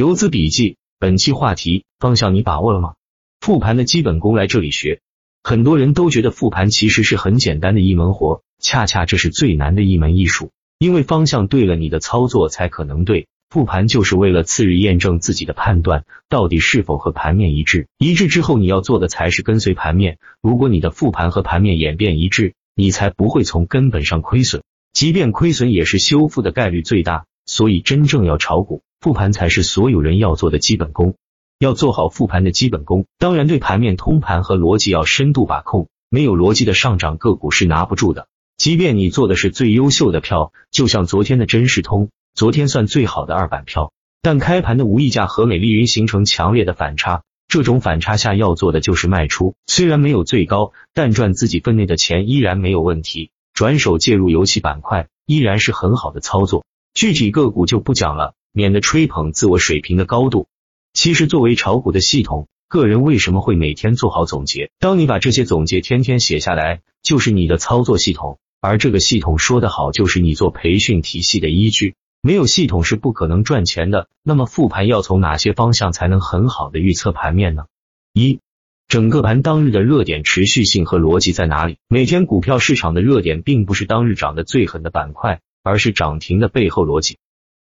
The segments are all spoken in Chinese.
游资笔记，本期话题方向你把握了吗？复盘的基本功来这里学。很多人都觉得复盘其实是很简单的一门活，恰恰这是最难的一门艺术。因为方向对了，你的操作才可能对。复盘就是为了次日验证自己的判断到底是否和盘面一致，一致之后你要做的才是跟随盘面。如果你的复盘和盘面演变一致，你才不会从根本上亏损，即便亏损也是修复的概率最大。所以真正要炒股。复盘才是所有人要做的基本功，要做好复盘的基本功。当然，对盘面通盘和逻辑要深度把控，没有逻辑的上涨个股是拿不住的。即便你做的是最优秀的票，就像昨天的真实通，昨天算最好的二板票，但开盘的无溢价和美丽云形成强烈的反差，这种反差下要做的就是卖出。虽然没有最高，但赚自己分内的钱依然没有问题。转手介入油气板块依然是很好的操作。具体个股就不讲了。免得吹捧自我水平的高度。其实，作为炒股的系统，个人为什么会每天做好总结？当你把这些总结天天写下来，就是你的操作系统。而这个系统说得好，就是你做培训体系的依据。没有系统是不可能赚钱的。那么，复盘要从哪些方向才能很好的预测盘面呢？一、整个盘当日的热点持续性和逻辑在哪里？每天股票市场的热点并不是当日涨得最狠的板块，而是涨停的背后逻辑。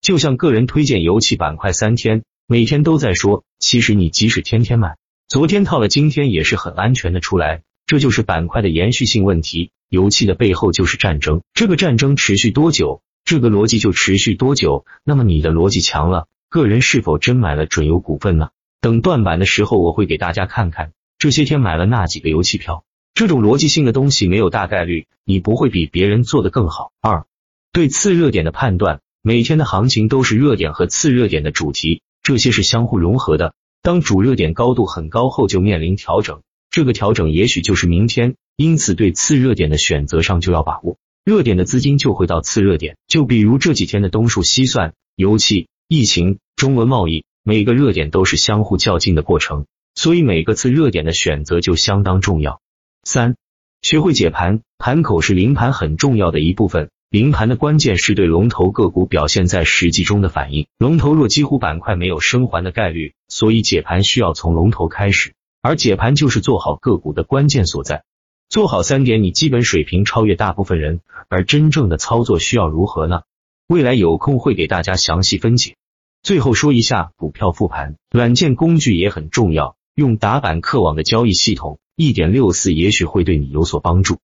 就像个人推荐油气板块三天，每天都在说，其实你即使天天买，昨天套了，今天也是很安全的出来。这就是板块的延续性问题。油气的背后就是战争，这个战争持续多久，这个逻辑就持续多久。那么你的逻辑强了，个人是否真买了准油股份呢？等断板的时候，我会给大家看看这些天买了那几个油气票。这种逻辑性的东西没有大概率，你不会比别人做的更好。二，对次热点的判断。每天的行情都是热点和次热点的主题，这些是相互融合的。当主热点高度很高后，就面临调整，这个调整也许就是明天。因此，对次热点的选择上就要把握，热点的资金就会到次热点。就比如这几天的东数西算、油气、疫情、中文贸易，每个热点都是相互较劲的过程，所以每个次热点的选择就相当重要。三，学会解盘，盘口是临盘很重要的一部分。临盘的关键是对龙头个股表现在实际中的反应。龙头若几乎板块没有生还的概率，所以解盘需要从龙头开始，而解盘就是做好个股的关键所在。做好三点，你基本水平超越大部分人。而真正的操作需要如何呢？未来有空会给大家详细分解。最后说一下股票复盘软件工具也很重要，用打板客网的交易系统一点六四，也许会对你有所帮助。